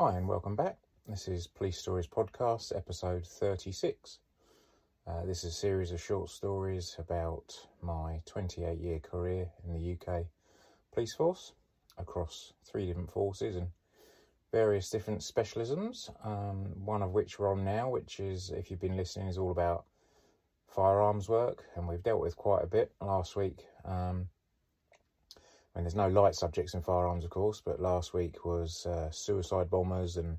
Hi, and welcome back. This is Police Stories Podcast, episode 36. Uh, this is a series of short stories about my 28 year career in the UK police force across three different forces and various different specialisms. Um, one of which we're on now, which is, if you've been listening, is all about firearms work, and we've dealt with quite a bit last week. Um, mean, there's no light subjects in firearms, of course, but last week was uh, suicide bombers and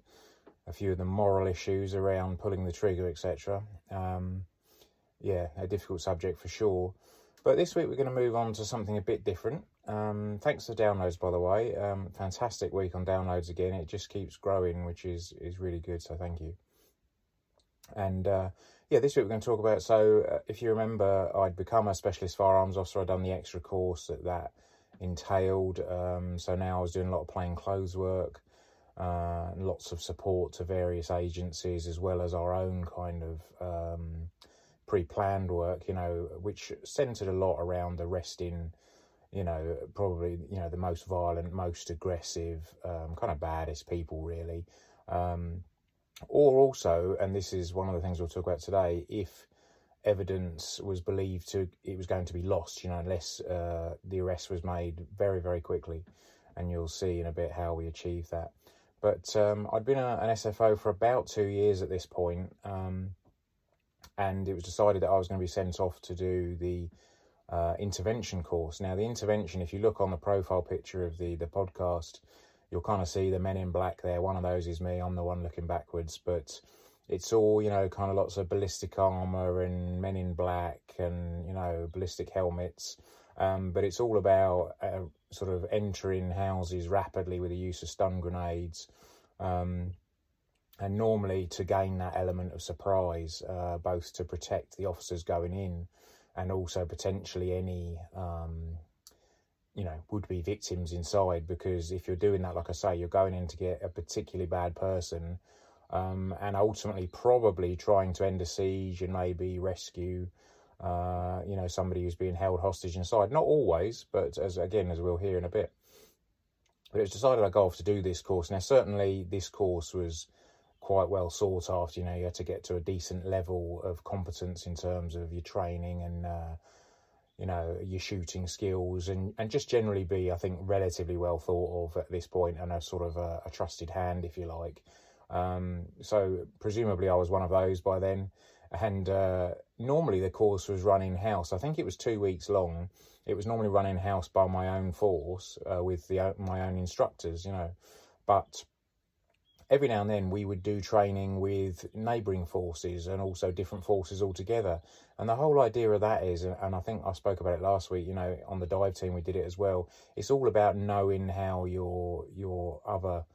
a few of the moral issues around pulling the trigger, etc. Um, yeah, a difficult subject for sure. But this week we're going to move on to something a bit different. Um, thanks for downloads, by the way. Um, fantastic week on downloads again. It just keeps growing, which is is really good. So thank you. And uh, yeah, this week we're going to talk about. So uh, if you remember, I'd become a specialist firearms officer. I'd done the extra course at that entailed. Um, so now I was doing a lot of plain clothes work, uh, lots of support to various agencies, as well as our own kind of um, pre-planned work. You know, which centered a lot around arresting. You know, probably you know the most violent, most aggressive, um, kind of baddest people, really. Um, or also, and this is one of the things we'll talk about today, if evidence was believed to it was going to be lost, you know, unless uh, the arrest was made very, very quickly. And you'll see in a bit how we achieved that. But um, I'd been a, an SFO for about two years at this point, um, and it was decided that I was going to be sent off to do the uh, intervention course. Now, the intervention, if you look on the profile picture of the the podcast, you'll kind of see the men in black there. One of those is me. I'm the one looking backwards, but it's all you know kind of lots of ballistic armor and men in black and you know ballistic helmets. Um, but it's all about uh, sort of entering houses rapidly with the use of stun grenades um, and normally to gain that element of surprise uh, both to protect the officers going in and also potentially any um, you know would be victims inside. Because if you're doing that like i say you're going in to get a particularly bad person um, and ultimately probably trying to end a siege and maybe rescue, uh, you know, somebody who's being held hostage inside. Not always, but as again, as we'll hear in a bit. But it's decided I go off to do this course. Now, certainly this course was quite well sought after. You know, you had to get to a decent level of competence in terms of your training and, uh, you know, your shooting skills and, and just generally be, I think, relatively well thought of at this point and a sort of a, a trusted hand, if you like. Um, so presumably I was one of those by then. And uh, normally the course was run in house. I think it was two weeks long. It was normally run in house by my own force uh, with the my own instructors, you know. But every now and then we would do training with neighbouring forces and also different forces altogether. And the whole idea of that is, and I think I spoke about it last week, you know, on the dive team we did it as well. It's all about knowing how your your other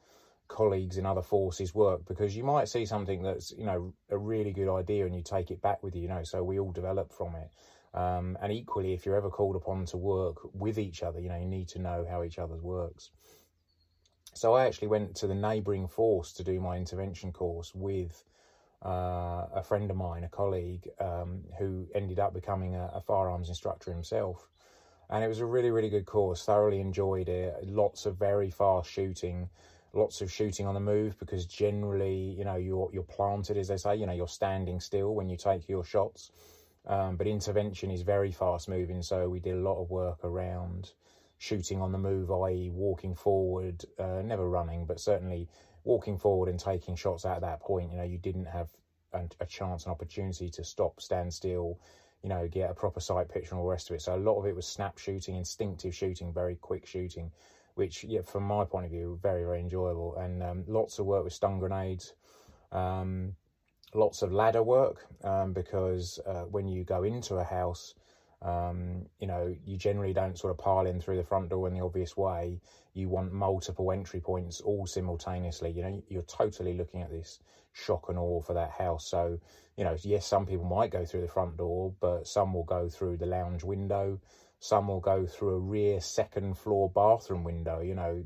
colleagues in other forces work because you might see something that's you know a really good idea and you take it back with you you know so we all develop from it. Um, and equally if you're ever called upon to work with each other you know you need to know how each other's works. So i actually went to the neighbouring force to do my intervention course with uh, a friend of mine a colleague um, who ended up becoming a, a firearms instructor himself. And it was a really really good course thoroughly enjoyed it. Lots of very fast shooting lots of shooting on the move because generally, you know, you're you're planted, as they say, you know, you're standing still when you take your shots. Um, but intervention is very fast moving, so we did a lot of work around shooting on the move, i.e., walking forward, uh, never running, but certainly walking forward and taking shots at that point. You know, you didn't have a, a chance, an opportunity to stop, stand still, you know, get a proper sight picture and all the rest of it. So a lot of it was snap shooting, instinctive shooting, very quick shooting which, yeah, from my point of view, very very enjoyable. And um, lots of work with stun grenades, um, lots of ladder work um, because uh, when you go into a house, um, you know you generally don't sort of pile in through the front door in the obvious way. You want multiple entry points all simultaneously. You know you're totally looking at this shock and awe for that house. So you know yes, some people might go through the front door, but some will go through the lounge window some will go through a rear second floor bathroom window. You know,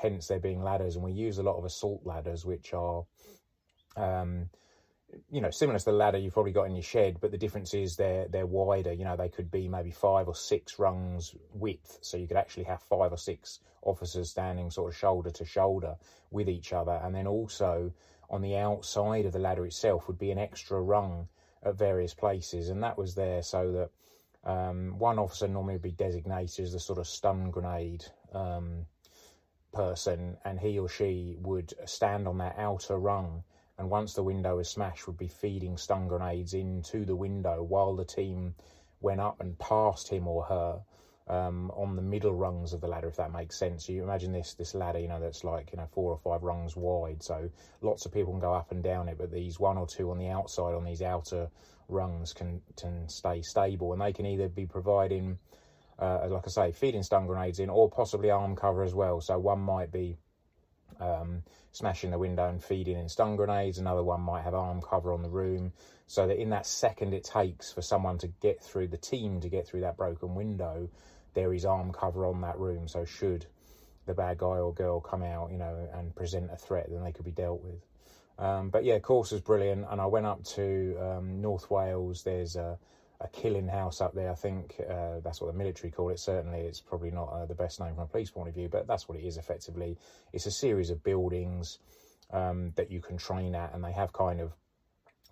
hence there being ladders, and we use a lot of assault ladders, which are, um, you know, similar to the ladder you've probably got in your shed, but the difference is they're they're wider. You know, they could be maybe five or six rungs width, so you could actually have five or six officers standing sort of shoulder to shoulder with each other, and then also on the outside of the ladder itself would be an extra rung at various places, and that was there so that um, one officer normally would be designated as the sort of stun grenade um, person, and he or she would stand on that outer rung and once the window was smashed, would be feeding stun grenades into the window while the team went up and passed him or her um, on the middle rungs of the ladder, if that makes sense. So you imagine this this ladder, you know, that's like you know four or five rungs wide, so lots of people can go up and down it, but these one or two on the outside on these outer rungs can can stay stable, and they can either be providing, uh, like I say, feeding stun grenades in, or possibly arm cover as well. So one might be um, smashing the window and feeding in stun grenades. Another one might have arm cover on the room. So that in that second it takes for someone to get through, the team to get through that broken window, there is arm cover on that room. So should the bad guy or girl come out, you know, and present a threat, then they could be dealt with. Um, but yeah, course was brilliant. And I went up to um, North Wales. There's a a killing house up there. I think uh, that's what the military call it. Certainly, it's probably not uh, the best name from a police point of view, but that's what it is effectively. It's a series of buildings um, that you can train at, and they have kind of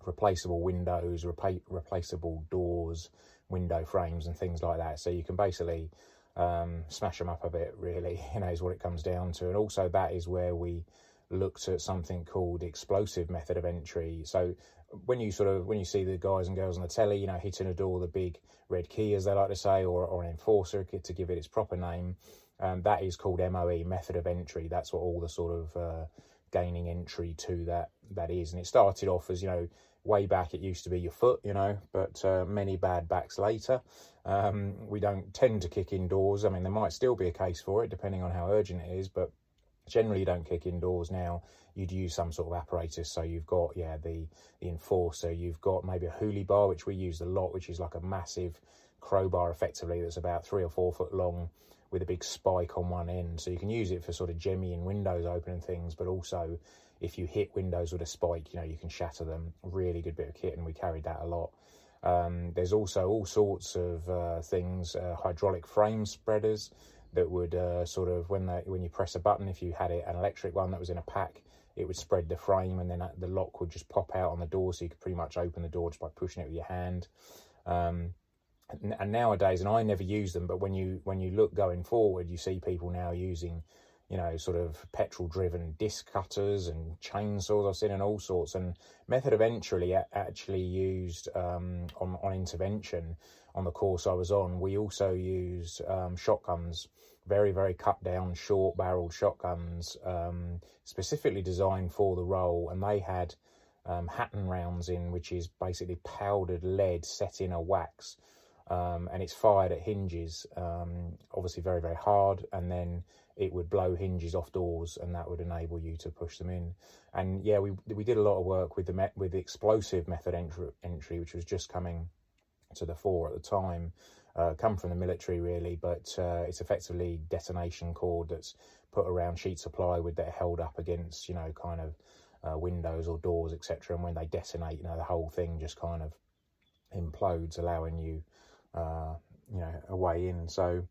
replaceable windows, repla- replaceable doors, window frames, and things like that. So you can basically um, smash them up a bit, really, you know, is what it comes down to. And also, that is where we looked at something called explosive method of entry. So when you sort of when you see the guys and girls on the telly, you know, hitting a door, the big red key, as they like to say, or, or an enforcer to give it its proper name, um, that is called MOE, method of entry. That's what all the sort of uh, gaining entry to that that is. And it started off as you know, way back it used to be your foot, you know, but uh, many bad backs later, um, we don't tend to kick indoors. I mean, there might still be a case for it depending on how urgent it is, but generally you don't kick indoors now. You'd use some sort of apparatus. So you've got yeah the the enforcer. You've got maybe a hoolie bar which we use a lot which is like a massive crowbar effectively that's about three or four foot long with a big spike on one end. So you can use it for sort of jemmying windows open and things but also if you hit windows with a spike you know you can shatter them really good bit of kit and we carried that a lot um, there's also all sorts of uh, things uh, hydraulic frame spreaders that would uh, sort of when when you press a button, if you had it an electric one that was in a pack, it would spread the frame, and then the lock would just pop out on the door, so you could pretty much open the door just by pushing it with your hand. Um, and nowadays, and I never use them, but when you when you look going forward, you see people now using, you know, sort of petrol driven disc cutters and chainsaws I've seen and all sorts. And method eventually actually used um, on on intervention on the course I was on. We also used um, shotguns very, very cut down, short barreled shotguns, um, specifically designed for the role. And they had um, Hatton rounds in, which is basically powdered lead set in a wax. Um, and it's fired at hinges, um, obviously very, very hard. And then it would blow hinges off doors, and that would enable you to push them in. And yeah, we we did a lot of work with the met, with the explosive method entry, entry, which was just coming to the fore at the time uh, come from the military really, but uh, it's effectively detonation cord that's put around sheets of plywood that held up against, you know, kind of uh, windows or doors, etc. And when they detonate, you know, the whole thing just kind of implodes, allowing you, uh, you know, a way in. So,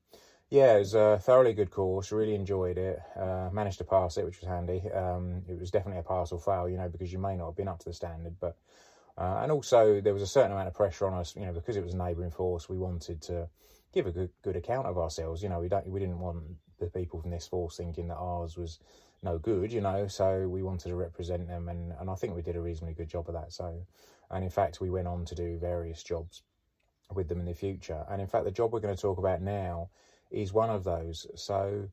yeah, it was a thoroughly good course. Really enjoyed it. Uh, managed to pass it, which was handy. Um, it was definitely a pass or fail, you know, because you may not have been up to the standard, but uh, and also, there was a certain amount of pressure on us, you know, because it was a neighbouring force. We wanted to give a good good account of ourselves. You know, we don't we didn't want the people from this force thinking that ours was no good. You know, so we wanted to represent them, and and I think we did a reasonably good job of that. So, and in fact, we went on to do various jobs with them in the future. And in fact, the job we're going to talk about now is one of those. So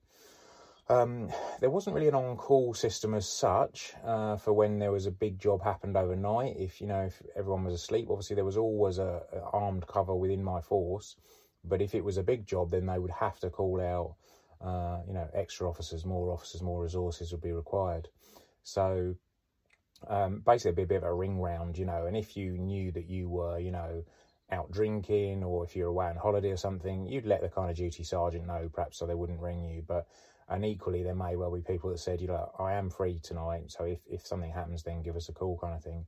um, there wasn't really an on-call system as such uh, for when there was a big job happened overnight. If you know, if everyone was asleep, obviously there was always a, a, armed cover within my force. But if it was a big job, then they would have to call out, uh, you know, extra officers, more officers, more resources would be required. So um, basically, it'd be a bit of a ring round, you know. And if you knew that you were, you know, out drinking or if you're away on holiday or something, you'd let the kind of duty sergeant know, perhaps, so they wouldn't ring you. But and equally, there may well be people that said, you know, I am free tonight, so if, if something happens, then give us a call, kind of thing.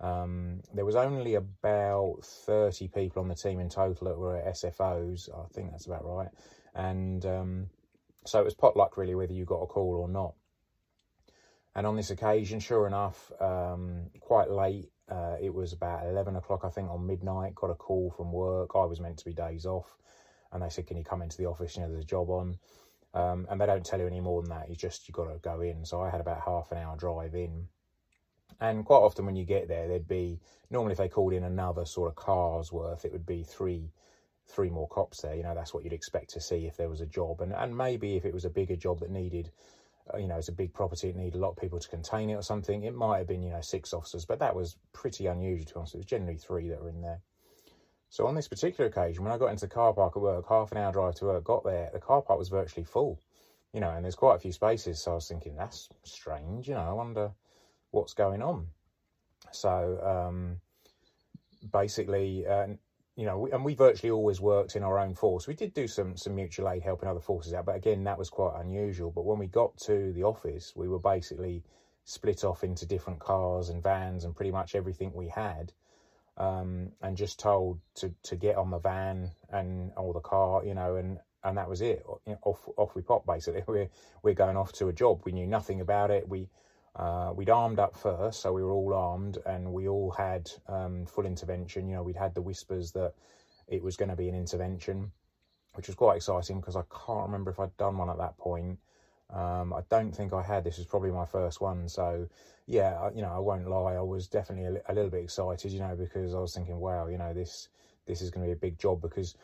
Um, there was only about 30 people on the team in total that were SFOs. I think that's about right. And um, so it was potluck really, whether you got a call or not. And on this occasion, sure enough, um, quite late, uh, it was about 11 o'clock, I think, on midnight, got a call from work. I was meant to be days off. And they said, Can you come into the office? You know, there's a job on. Um, and they don't tell you any more than that. You just, you got to go in. So I had about half an hour drive in and quite often when you get there, there'd be normally if they called in another sort of car's worth, it would be three three more cops there. You know, that's what you'd expect to see if there was a job, and and maybe if it was a bigger job that needed, you know, it's a big property, it needed a lot of people to contain it or something. It might have been you know six officers, but that was pretty unusual to be honest. It was generally three that were in there. So on this particular occasion, when I got into the car park at work, half an hour drive to work, got there, the car park was virtually full. You know, and there's quite a few spaces. So I was thinking, that's strange. You know, I wonder what's going on. So um, basically, uh, you know, and we virtually always worked in our own force. We did do some some mutual aid helping other forces out, but again, that was quite unusual. But when we got to the office, we were basically split off into different cars and vans and pretty much everything we had, um, and just told to to get on the van and or the car, you know, and and that was it. Off off we popped. Basically, we're we're going off to a job. We knew nothing about it. We uh, we'd armed up first, so we were all armed, and we all had um, full intervention. You know, we'd had the whispers that it was going to be an intervention, which was quite exciting because I can't remember if I'd done one at that point. Um, I don't think I had. This was probably my first one, so yeah, you know, I won't lie. I was definitely a, a little bit excited, you know, because I was thinking, wow, you know, this this is going to be a big job because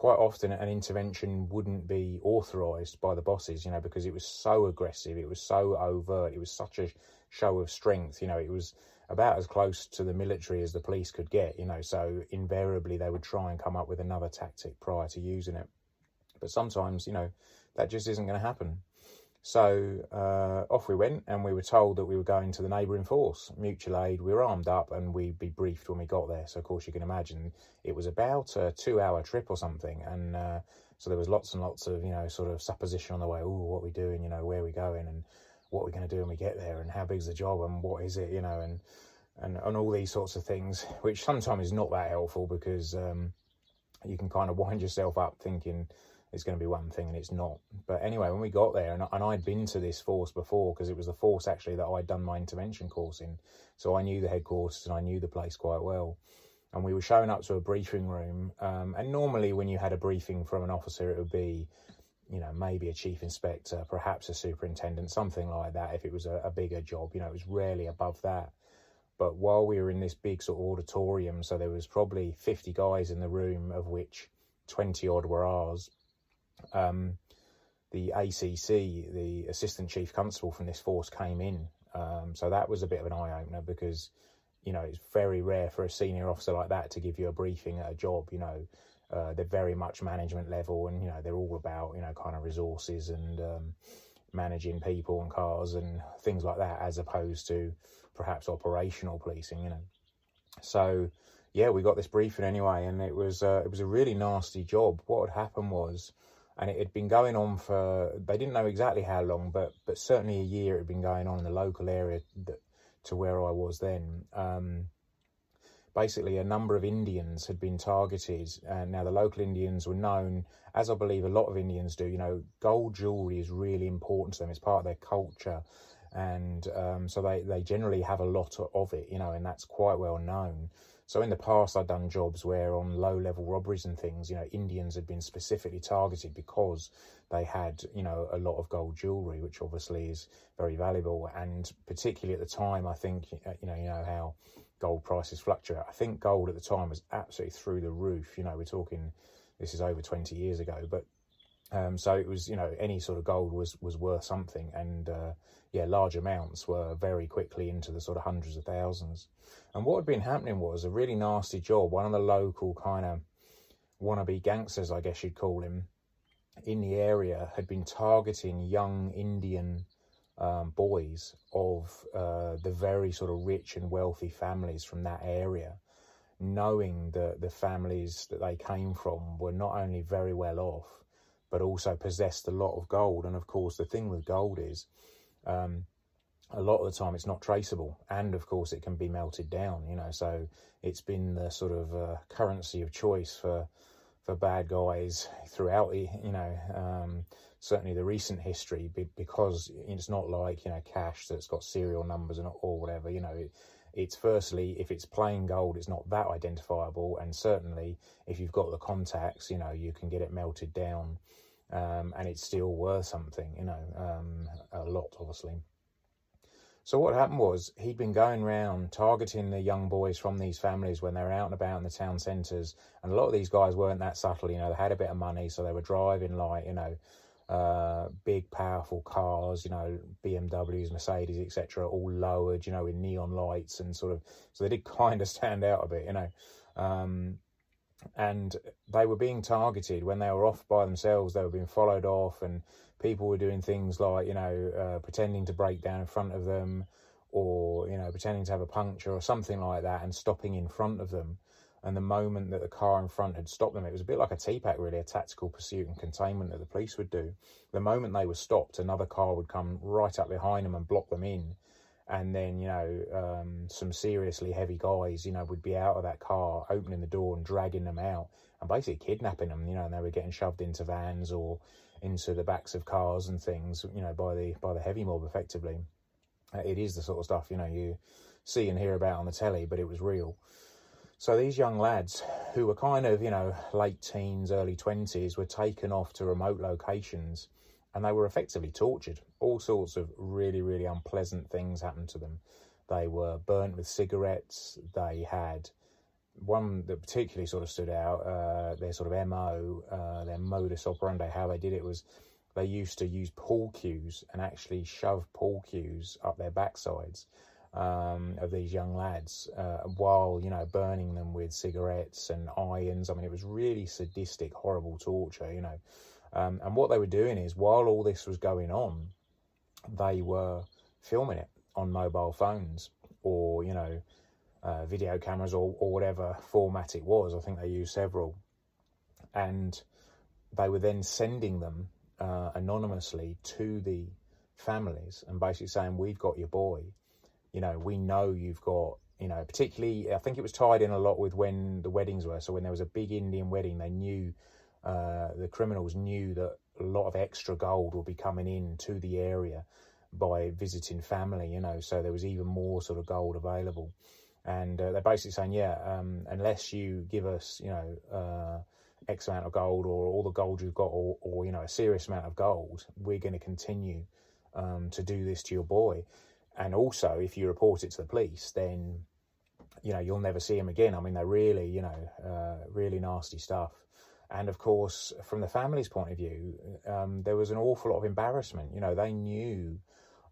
quite often an intervention wouldn't be authorised by the bosses, you know, because it was so aggressive, it was so overt, it was such a show of strength, you know, it was about as close to the military as the police could get, you know, so invariably they would try and come up with another tactic prior to using it. But sometimes, you know, that just isn't going to happen. So uh, off we went, and we were told that we were going to the neighbouring force, mutual aid. We were armed up, and we'd be briefed when we got there. So of course you can imagine it was about a two-hour trip or something, and uh, so there was lots and lots of you know sort of supposition on the way. Oh, what are we doing? You know, where are we going, and what are we going to do when we get there, and how big's the job, and what is it? You know, and and and all these sorts of things, which sometimes is not that helpful because um, you can kind of wind yourself up thinking it's going to be one thing and it's not. But anyway, when we got there, and, and I'd been to this force before because it was the force actually that I'd done my intervention course in. So I knew the headquarters and I knew the place quite well. And we were showing up to a briefing room. Um, and normally, when you had a briefing from an officer, it would be, you know, maybe a chief inspector, perhaps a superintendent, something like that, if it was a, a bigger job. You know, it was rarely above that. But while we were in this big sort of auditorium, so there was probably 50 guys in the room, of which 20 odd were ours um, the ACC, the Assistant Chief Constable from this force, came in. Um, so that was a bit of an eye opener because, you know, it's very rare for a senior officer like that to give you a briefing at a job. You know, uh, they're very much management level, and you know they're all about you know kind of resources and um, managing people and cars and things like that, as opposed to perhaps operational policing. You know, so yeah, we got this briefing anyway, and it was uh, it was a really nasty job. What had happened was and it had been going on for they didn't know exactly how long, but but certainly a year it had been going on in the local area that, to where I was then. Um, basically, a number of Indians had been targeted, and now the local Indians were known, as I believe a lot of Indians do. You know, gold jewelry is really important to them; it's part of their culture, and um, so they they generally have a lot of it. You know, and that's quite well known. So in the past, I'd done jobs where on low level robberies and things, you know, Indians had been specifically targeted because they had, you know, a lot of gold jewelry, which obviously is very valuable. And particularly at the time, I think, uh, you know, you know how gold prices fluctuate. I think gold at the time was absolutely through the roof. You know, we're talking, this is over 20 years ago, but um, so it was, you know, any sort of gold was was worth something, and uh, yeah, large amounts were very quickly into the sort of hundreds of thousands. And what had been happening was a really nasty job. One of the local kind of wannabe gangsters, I guess you'd call him, in the area had been targeting young Indian um, boys of uh, the very sort of rich and wealthy families from that area, knowing that the families that they came from were not only very well off but also possessed a lot of gold. And of course, the thing with gold is, um, a lot of the time it's not traceable and of course it can be melted down you know so it's been the sort of uh, currency of choice for for bad guys throughout you know um, certainly the recent history because it's not like you know cash that's got serial numbers and or whatever you know it, it's firstly if it's plain gold it's not that identifiable. And certainly if you've got the contacts you know you can get it melted down um, and it's still worth something you know um, a lot obviously. So what happened was he'd been going around targeting the young boys from these families when they were out and about in the town centres. And a lot of these guys weren't that subtle, you know, they had a bit of money, so they were driving like, you know, uh, big, powerful cars, you know, BMWs, Mercedes, etc., all lowered, you know, in neon lights and sort of, so they did kind of stand out a bit, you know. Um, and they were being targeted when they were off by themselves, they were being followed off, and people were doing things like you know uh, pretending to break down in front of them or you know pretending to have a puncture or something like that and stopping in front of them and the moment that the car in front had stopped them it was a bit like a TPAC really a tactical pursuit and containment that the police would do the moment they were stopped another car would come right up behind them and block them in and then you know um, some seriously heavy guys you know would be out of that car opening the door and dragging them out and basically kidnapping them you know and they were getting shoved into vans or into the backs of cars and things, you know, by the by the heavy mob effectively. Uh, it is the sort of stuff you know you see and hear about on the telly, but it was real. So these young lads who were kind of you know late teens, early twenties, were taken off to remote locations, and they were effectively tortured. All sorts of really really unpleasant things happened to them. They were burnt with cigarettes. They had one that particularly sort of stood out, uh, their sort of MO, uh, their modus operandi, how they did it was they used to use pool cues and actually shove pool cues up their backsides um, of these young lads uh, while, you know, burning them with cigarettes and irons. I mean, it was really sadistic, horrible torture, you know. Um, and what they were doing is while all this was going on, they were filming it on mobile phones or, you know, uh, video cameras or, or whatever format it was. I think they used several. And they were then sending them uh, anonymously to the families and basically saying, We've got your boy. You know, we know you've got, you know, particularly, I think it was tied in a lot with when the weddings were. So when there was a big Indian wedding, they knew, uh, the criminals knew that a lot of extra gold would be coming in to the area by visiting family, you know, so there was even more sort of gold available and uh, they're basically saying, yeah, um, unless you give us, you know, uh, X amount of gold or all the gold you've got, or, or you know, a serious amount of gold, we're going to continue um, to do this to your boy. And also, if you report it to the police, then you know you'll never see him again. I mean, they're really, you know, uh, really nasty stuff. And of course, from the family's point of view, um, there was an awful lot of embarrassment. You know, they knew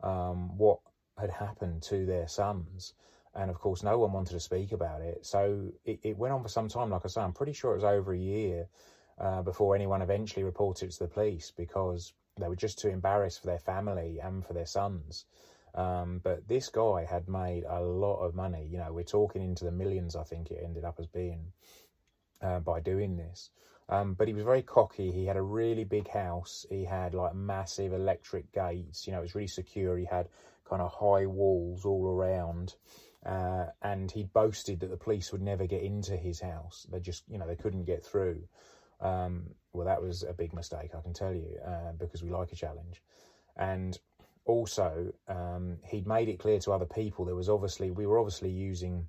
um, what had happened to their sons and of course, no one wanted to speak about it. So it, it went on for some time. Like I say, I'm pretty sure it was over a year uh, before anyone eventually reported it to the police because they were just too embarrassed for their family and for their sons. Um, but this guy had made a lot of money. You know, we're talking into the millions, I think it ended up as being uh, by doing this. Um, but he was very cocky. He had a really big house. He had like massive electric gates. You know, it was really secure. He had kind of high walls all around. Uh, and he boasted that the police would never get into his house. They just, you know, they couldn't get through. Um, well, that was a big mistake, I can tell you, uh, because we like a challenge. And also, um, he'd made it clear to other people there was obviously, we were obviously using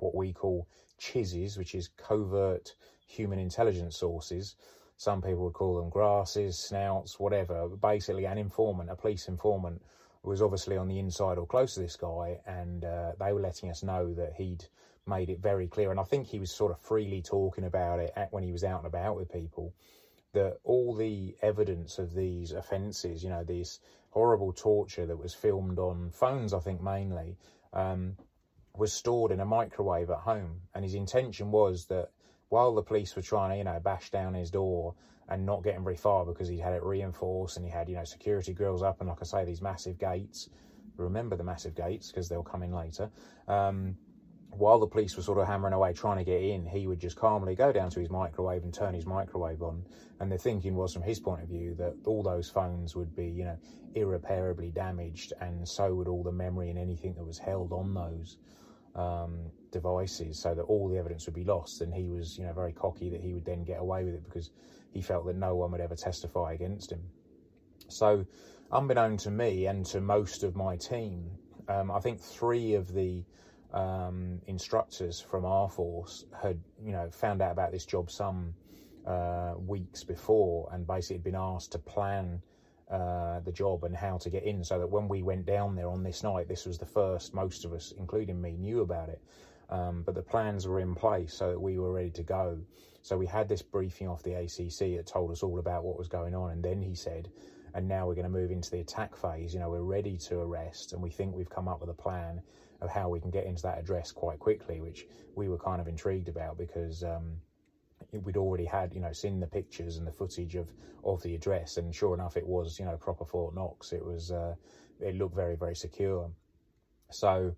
what we call CHISs, which is covert human intelligence sources. Some people would call them grasses, snouts, whatever. Basically, an informant, a police informant, was obviously on the inside or close to this guy, and uh, they were letting us know that he'd made it very clear. And I think he was sort of freely talking about it when he was out and about with people. That all the evidence of these offences, you know, this horrible torture that was filmed on phones, I think mainly, um, was stored in a microwave at home. And his intention was that while the police were trying to, you know, bash down his door and not getting very far because he'd had it reinforced and he had, you know, security grills up and, like I say, these massive gates. Remember the massive gates because they'll come in later. Um, while the police were sort of hammering away trying to get in, he would just calmly go down to his microwave and turn his microwave on. And the thinking was, from his point of view, that all those phones would be, you know, irreparably damaged, and so would all the memory and anything that was held on those um, devices, so that all the evidence would be lost. And he was, you know, very cocky that he would then get away with it because he felt that no one would ever testify against him. So, unbeknown to me and to most of my team, um, I think three of the um, instructors from our force had, you know, found out about this job some uh, weeks before and basically been asked to plan uh, the job and how to get in so that when we went down there on this night, this was the first most of us, including me, knew about it. Um, but the plans were in place so that we were ready to go. So we had this briefing off the ACC that told us all about what was going on. And then he said, and now we're going to move into the attack phase. You know, we're ready to arrest and we think we've come up with a plan of how we can get into that address quite quickly, which we were kind of intrigued about because um, we'd already had, you know, seen the pictures and the footage of, of the address, and sure enough, it was, you know, proper Fort Knox. It was, uh, it looked very, very secure. So,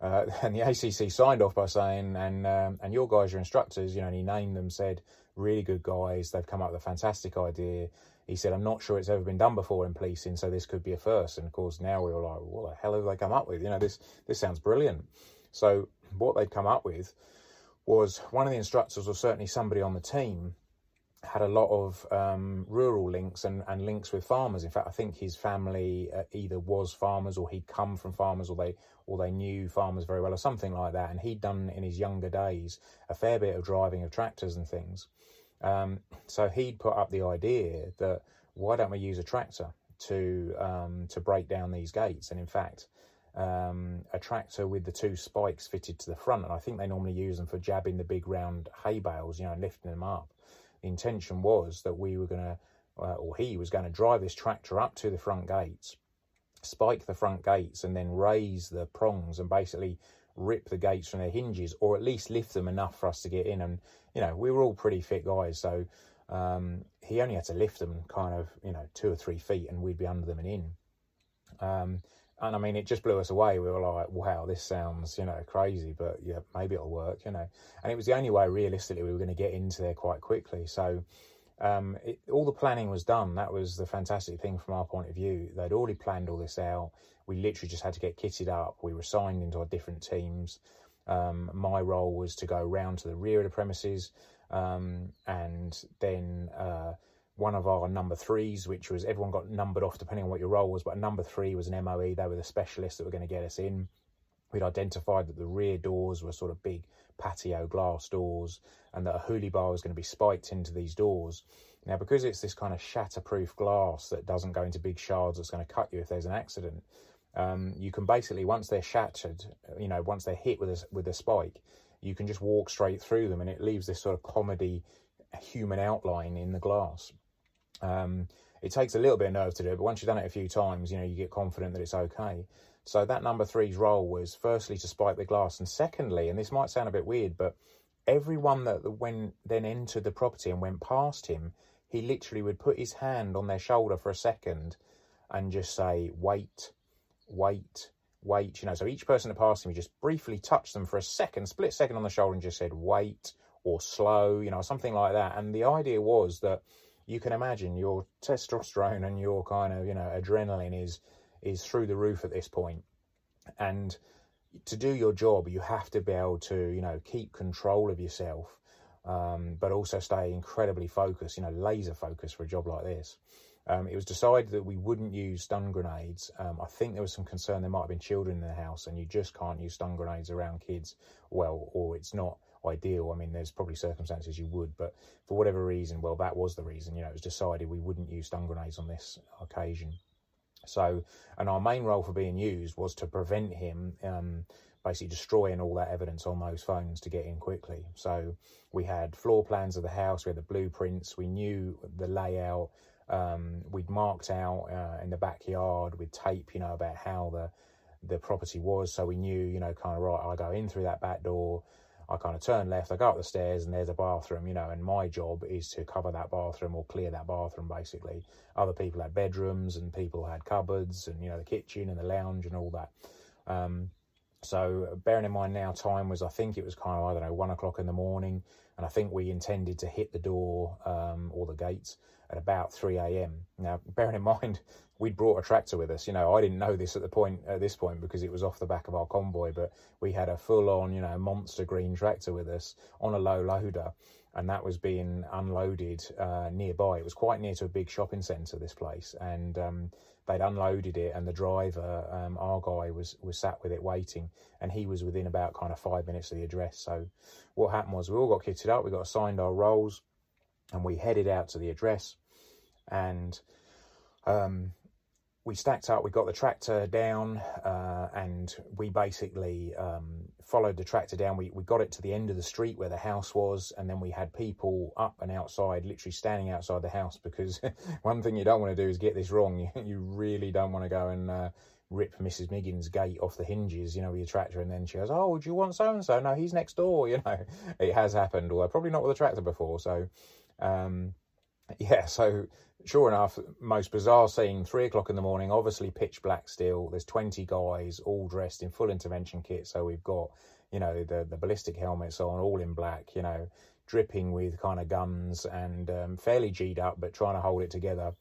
uh, and the ACC signed off by saying, and um, and your guys, your instructors, you know, and he named them, said, really good guys. They've come up with a fantastic idea. He said, I'm not sure it's ever been done before in policing, so this could be a first. And of course, now we were like, what the hell have they come up with? You know, this this sounds brilliant. So what they'd come up with was one of the instructors, or certainly somebody on the team, had a lot of um, rural links and, and links with farmers. In fact, I think his family uh, either was farmers or he'd come from farmers or they or they knew farmers very well or something like that. And he'd done in his younger days a fair bit of driving of tractors and things. Um, so he'd put up the idea that why don't we use a tractor to um, to break down these gates? And in fact, um, a tractor with the two spikes fitted to the front, and I think they normally use them for jabbing the big round hay bales, you know, lifting them up. The intention was that we were going to, uh, or he was going to drive this tractor up to the front gates, spike the front gates, and then raise the prongs and basically rip the gates from their hinges, or at least lift them enough for us to get in. And you know, we were all pretty fit guys, so um, he only had to lift them kind of, you know, two or three feet, and we'd be under them and in. Um, and I mean, it just blew us away. We were like, "Wow, this sounds, you know, crazy, but yeah, maybe it'll work," you know. And it was the only way, realistically, we were going to get into there quite quickly. So um, it, all the planning was done. That was the fantastic thing from our point of view. They'd already planned all this out. We literally just had to get kitted up. We were signed into our different teams. Um, my role was to go round to the rear of the premises, um, and then uh, one of our number threes, which was everyone got numbered off depending on what your role was, but a number three was an MOE. They were the specialists that were going to get us in. We'd identified that the rear doors were sort of big patio glass doors, and that a hoolie bar was going to be spiked into these doors. Now, because it's this kind of shatterproof glass that doesn't go into big shards that's going to cut you if there's an accident, um, you can basically once they're shattered, you know, once they're hit with a with a spike, you can just walk straight through them, and it leaves this sort of comedy human outline in the glass. Um, it takes a little bit of nerve to do it, but once you've done it a few times, you know, you get confident that it's okay. So that number three's role was firstly to spike the glass, and secondly, and this might sound a bit weird, but everyone that when then entered the property and went past him, he literally would put his hand on their shoulder for a second and just say, "Wait, wait, wait. You know, so each person that passed him, he just briefly touched them for a second, split second on the shoulder, and just said, wait, or slow, you know, something like that. And the idea was that you can imagine your testosterone and your kind of, you know, adrenaline is is through the roof at this point. And to do your job, you have to be able to, you know, keep control of yourself, um, but also stay incredibly focused, you know, laser focused for a job like this. Um, it was decided that we wouldn't use stun grenades. Um, I think there was some concern there might have been children in the house, and you just can't use stun grenades around kids. Well, or it's not ideal. I mean, there's probably circumstances you would, but for whatever reason, well, that was the reason. You know, it was decided we wouldn't use stun grenades on this occasion. So, and our main role for being used was to prevent him um, basically destroying all that evidence on those phones to get in quickly. So, we had floor plans of the house, we had the blueprints, we knew the layout um, we'd marked out uh, in the backyard with tape, you know, about how the the property was, so we knew, you know, kind of right. I go in through that back door, I kind of turn left, I go up the stairs, and there's a bathroom, you know, and my job is to cover that bathroom or clear that bathroom, basically. Other people had bedrooms, and people had cupboards, and you know, the kitchen and the lounge and all that. Um, So bearing in mind now, time was I think it was kind of I don't know one o'clock in the morning, and I think we intended to hit the door um, or the gates at about three a.m. Now, bearing in mind we'd brought a tractor with us. You know, I didn't know this at the point at this point because it was off the back of our convoy, but we had a full-on you know monster green tractor with us on a low loader, and that was being unloaded uh, nearby. It was quite near to a big shopping centre. This place, and um, they'd unloaded it, and the driver, um, our guy, was was sat with it waiting, and he was within about kind of five minutes of the address. So, what happened was we all got kitted up, we got assigned our roles, and we headed out to the address, and um, we stacked up, we got the tractor down, uh, and we basically um, followed the tractor down. We, we got it to the end of the street where the house was, and then we had people up and outside, literally standing outside the house because one thing you don't want to do is get this wrong. You, really don't want to go and uh, rip Mrs. Miggins' gate off the hinges, you know, with your tractor, and then she goes, Oh, do you want so and so? No, he's next door, you know. It has happened, although probably not with a tractor before. So, um, yeah, so sure enough, most bizarre scene, three o'clock in the morning, obviously pitch black still. There's 20 guys all dressed in full intervention kit. So we've got, you know, the, the ballistic helmets on, all in black, you know, dripping with kind of guns and um, fairly G'd up, but trying to hold it together.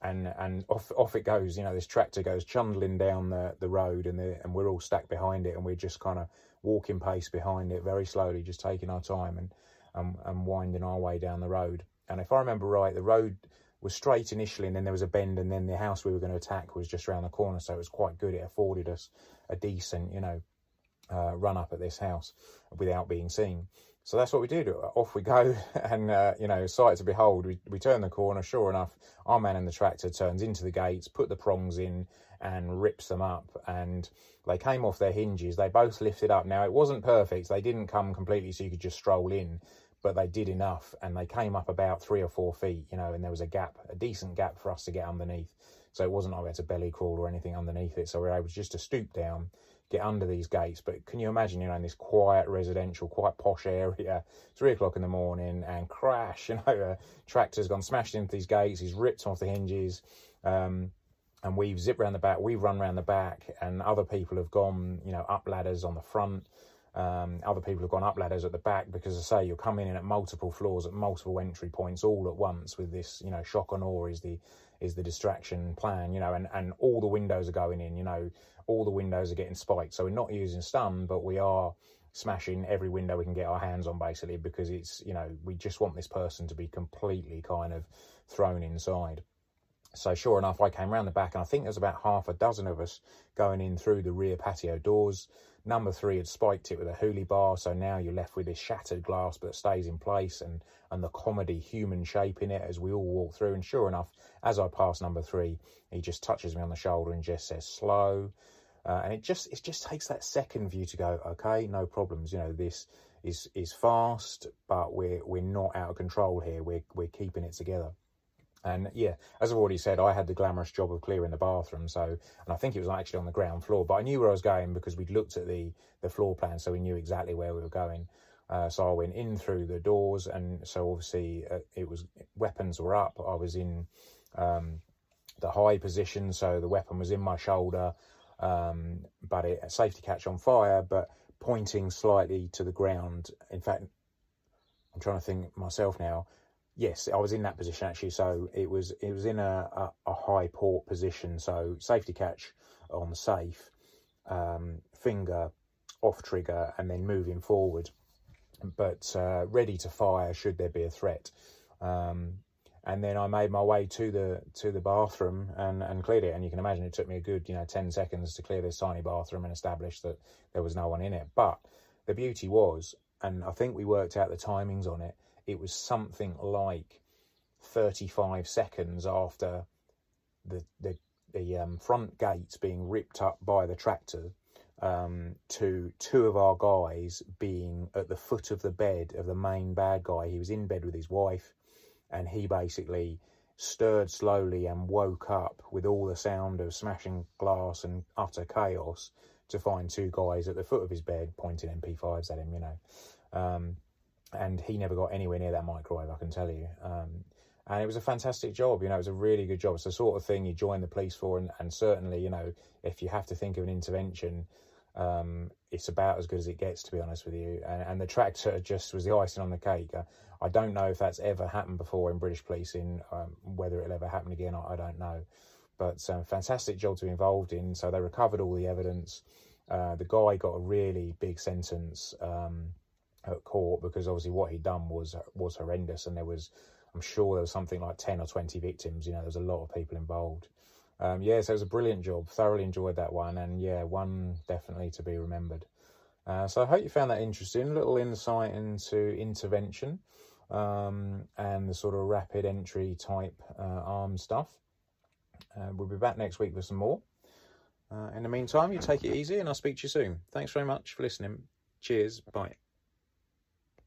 And and off off it goes, you know, this tractor goes chundling down the, the road and the, and we're all stacked behind it and we're just kind of walking pace behind it very slowly, just taking our time and, and, and winding our way down the road. And if I remember right, the road was straight initially, and then there was a bend, and then the house we were going to attack was just around the corner, so it was quite good. It afforded us a decent, you know, uh, run up at this house without being seen. So that's what we did. Off we go, and uh, you know, sight to behold, we we turn the corner. Sure enough, our man in the tractor turns into the gates, put the prongs in, and rips them up. And they came off their hinges. They both lifted up. Now it wasn't perfect. They didn't come completely, so you could just stroll in but they did enough and they came up about three or four feet, you know, and there was a gap, a decent gap for us to get underneath. So it wasn't like we had to belly crawl or anything underneath it. So we were able just to stoop down, get under these gates. But can you imagine, you know, in this quiet residential, quite posh area, three o'clock in the morning and crash, you know, a tractor's gone smashed into these gates, he's ripped off the hinges. Um, and we've zipped around the back, we've run around the back, and other people have gone, you know, up ladders on the front. Um, other people have gone up ladders at the back because, as I say, you're coming in at multiple floors at multiple entry points all at once with this, you know, shock and awe is the is the distraction plan, you know, and, and all the windows are going in, you know, all the windows are getting spiked. So we're not using stun, but we are smashing every window we can get our hands on basically because it's, you know, we just want this person to be completely kind of thrown inside. So sure enough, I came around the back and I think there's about half a dozen of us going in through the rear patio doors. Number three had spiked it with a hoolie bar, so now you're left with this shattered glass but stays in place and, and the comedy human shape in it as we all walk through. And sure enough, as I pass number three, he just touches me on the shoulder and just says, slow. Uh, and it just it just takes that second view to go, okay, no problems. You know, this is is fast, but we're we're not out of control here. We're we're keeping it together. And yeah, as I've already said, I had the glamorous job of clearing the bathroom. So, and I think it was actually on the ground floor, but I knew where I was going because we'd looked at the, the floor plan. So we knew exactly where we were going. Uh, so I went in through the doors. And so obviously uh, it was weapons were up. I was in um, the high position. So the weapon was in my shoulder, um, but it safety catch on fire, but pointing slightly to the ground. In fact, I'm trying to think myself now yes, I was in that position actually. So it was it was in a, a, a high port position. So safety catch on safe, um, finger off trigger, and then moving forward, but uh, ready to fire should there be a threat. Um, and then I made my way to the to the bathroom and, and cleared it. And you can imagine it took me a good you know ten seconds to clear this tiny bathroom and establish that there was no one in it. But the beauty was, and I think we worked out the timings on it it was something like 35 seconds after the the, the um, front gates being ripped up by the tractor um, to two of our guys being at the foot of the bed of the main bad guy. He was in bed with his wife, and he basically stirred slowly and woke up with all the sound of smashing glass and utter chaos to find two guys at the foot of his bed pointing MP5s at him, you know. Um, and he never got anywhere near that microwave, I can tell you. Um, and it was a fantastic job, you know, it was a really good job. It's the sort of thing you join the police for, and, and certainly, you know, if you have to think of an intervention, um, it's about as good as it gets, to be honest with you. And, and the tractor just was the icing on the cake. I, I, don't know if that's ever happened before in British policing. Um, whether it'll ever happen again, I, I don't know. But um, fantastic job to be involved in. So they recovered all the evidence. Uh, the guy got a really big sentence um, at court because obviously what he'd done was was horrendous, and there was, I'm sure there was something like ten or twenty victims. You know, there was a lot of people involved um, yeah, so it was a brilliant job. Thoroughly enjoyed that one, and yeah, one definitely to be remembered. Uh, so I hope you found that interesting. A little insight into intervention um, and the sort of rapid entry type uh, arm stuff. Uh, we'll be back next week with some more. Uh, in the meantime, you take it easy, and I'll speak to you soon. Thanks very much for listening. Cheers. Bye.